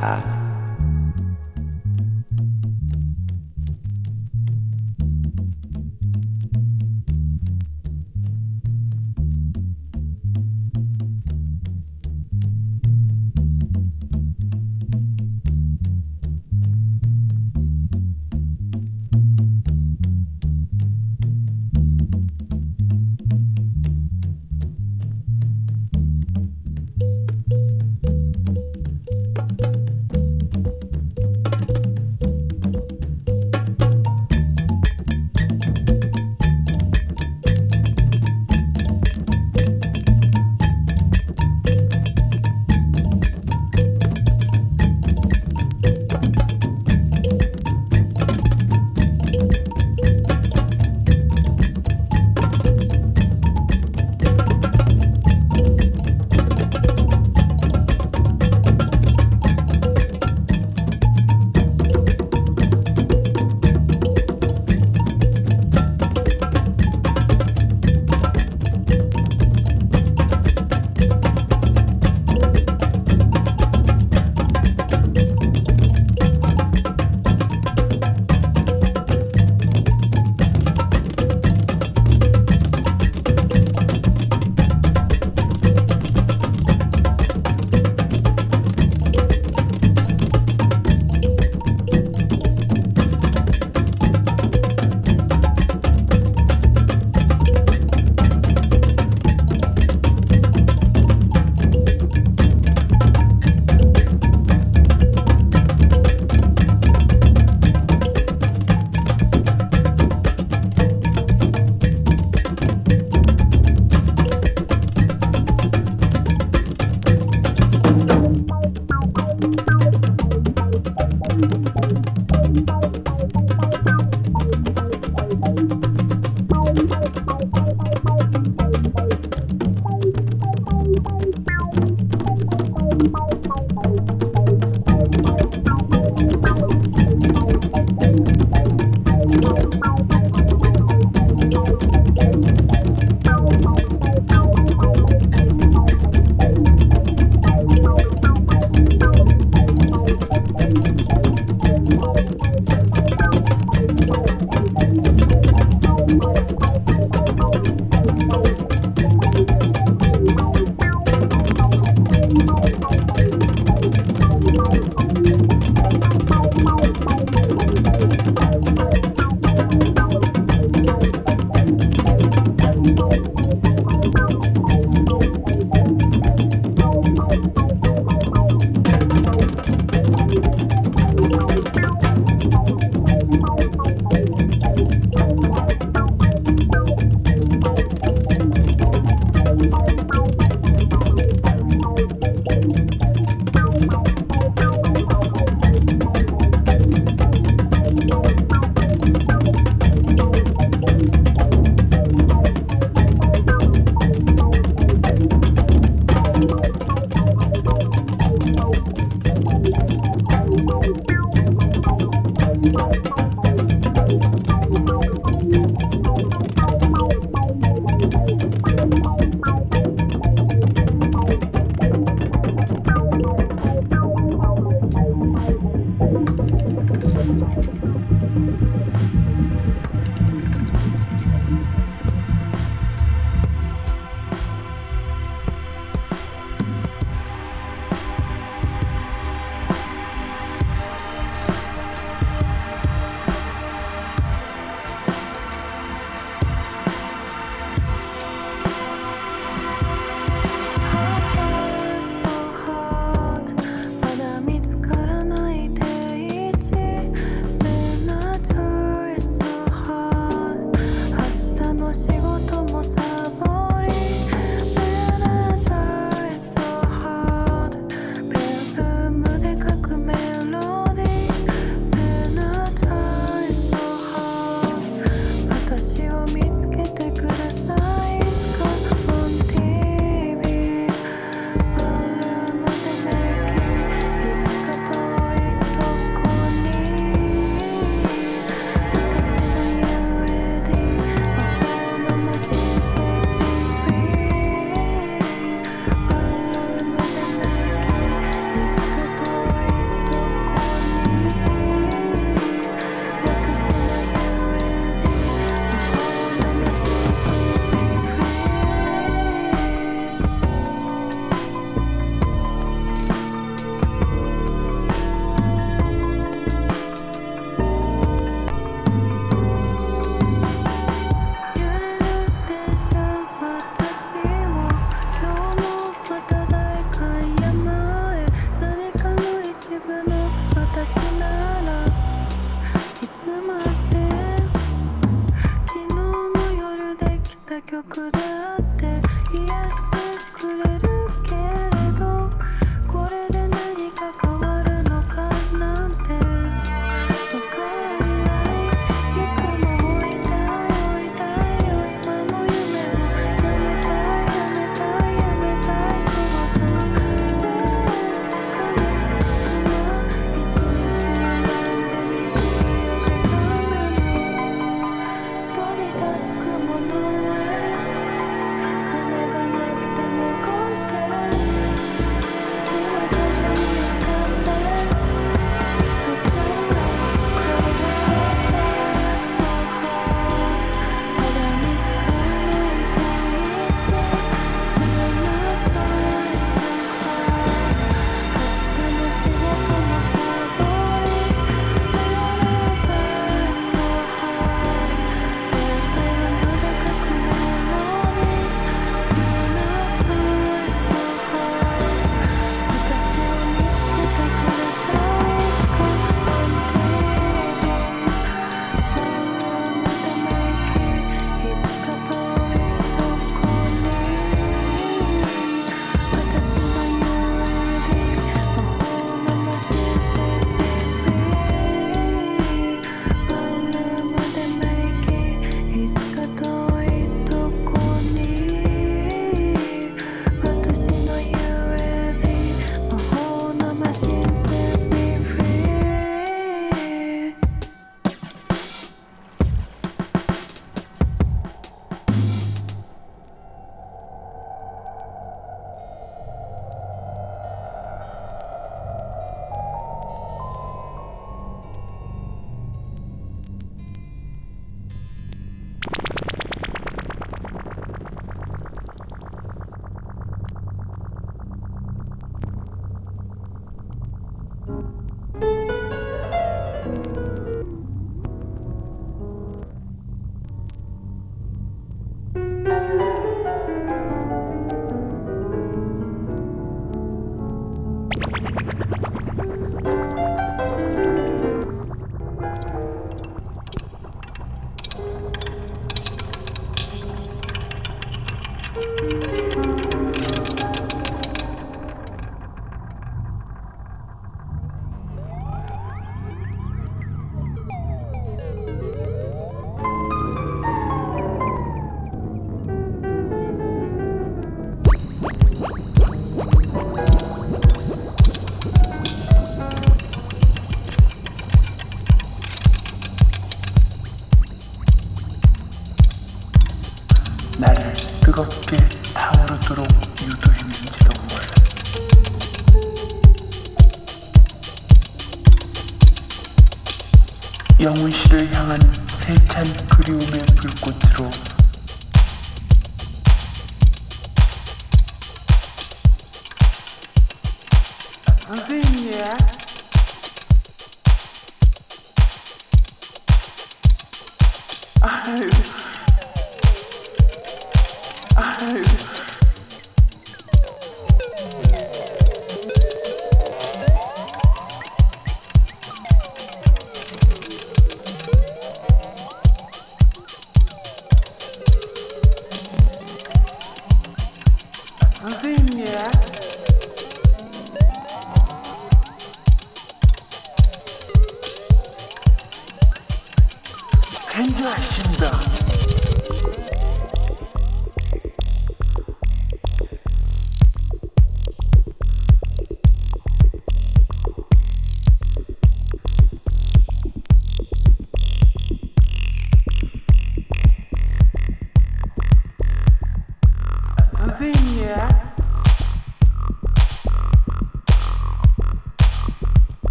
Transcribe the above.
Bye.